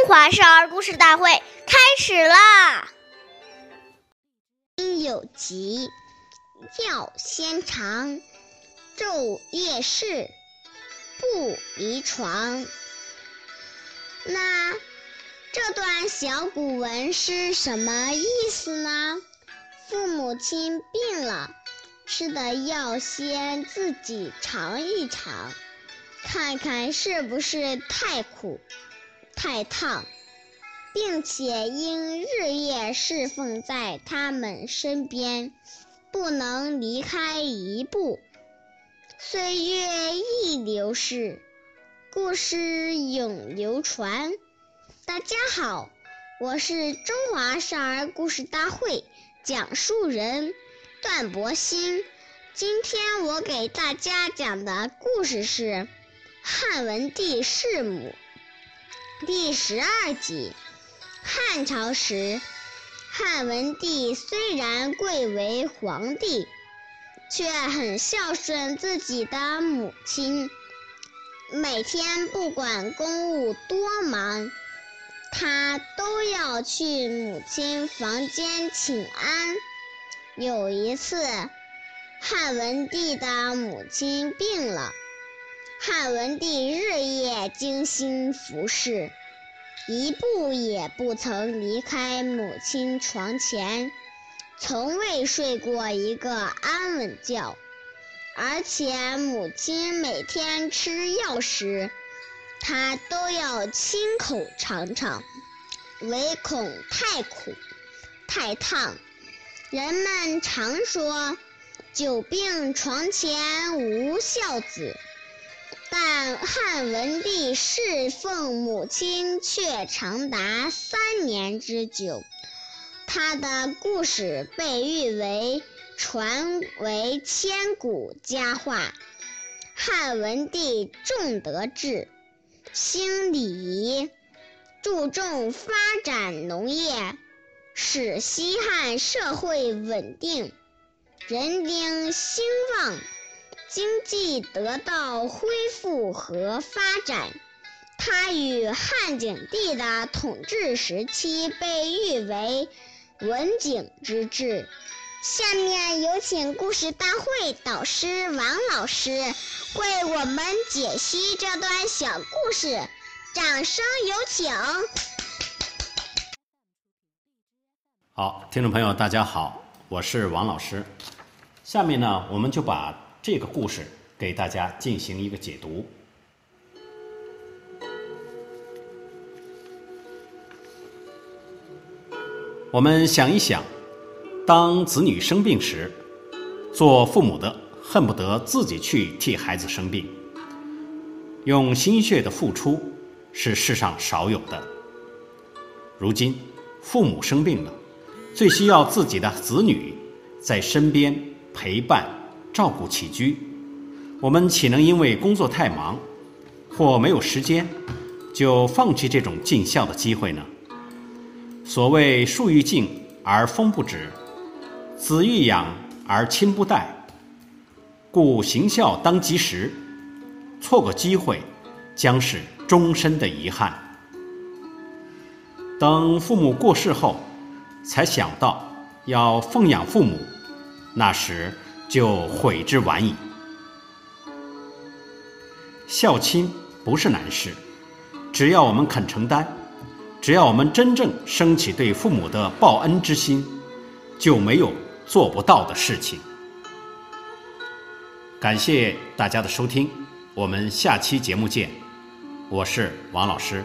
中华少儿故事大会开始啦！应有疾，药先尝，昼夜侍，不离床。那这段小古文是什么意思呢？父母亲病了，吃的药先自己尝一尝，看看是不是太苦。太烫，并且应日夜侍奉在他们身边，不能离开一步。岁月易流逝，故事永流传。大家好，我是中华少儿故事大会讲述人段博鑫。今天我给大家讲的故事是汉文帝弑母。第十二集，汉朝时，汉文帝虽然贵为皇帝，却很孝顺自己的母亲。每天不管公务多忙，他都要去母亲房间请安。有一次，汉文帝的母亲病了。汉文帝日夜精心服侍，一步也不曾离开母亲床前，从未睡过一个安稳觉。而且母亲每天吃药时，他都要亲口尝尝，唯恐太苦、太烫。人们常说：“久病床前无孝子。”汉文帝侍奉母亲却长达三年之久，他的故事被誉为传为千古佳话。汉文帝重德治，兴礼仪，注重发展农业，使西汉社会稳定，人丁兴旺。经济得到恢复和发展，他与汉景帝的统治时期被誉为文景之治。下面有请故事大会导师王老师为我们解析这段小故事，掌声有请。好，听众朋友，大家好，我是王老师。下面呢，我们就把。这个故事给大家进行一个解读。我们想一想，当子女生病时，做父母的恨不得自己去替孩子生病，用心血的付出是世上少有的。如今父母生病了，最需要自己的子女在身边陪伴。照顾起居，我们岂能因为工作太忙或没有时间，就放弃这种尽孝的机会呢？所谓树欲静而风不止，子欲养而亲不待，故行孝当及时，错过机会将是终身的遗憾。等父母过世后，才想到要奉养父母，那时。就悔之晚矣。孝亲不是难事，只要我们肯承担，只要我们真正升起对父母的报恩之心，就没有做不到的事情。感谢大家的收听，我们下期节目见。我是王老师。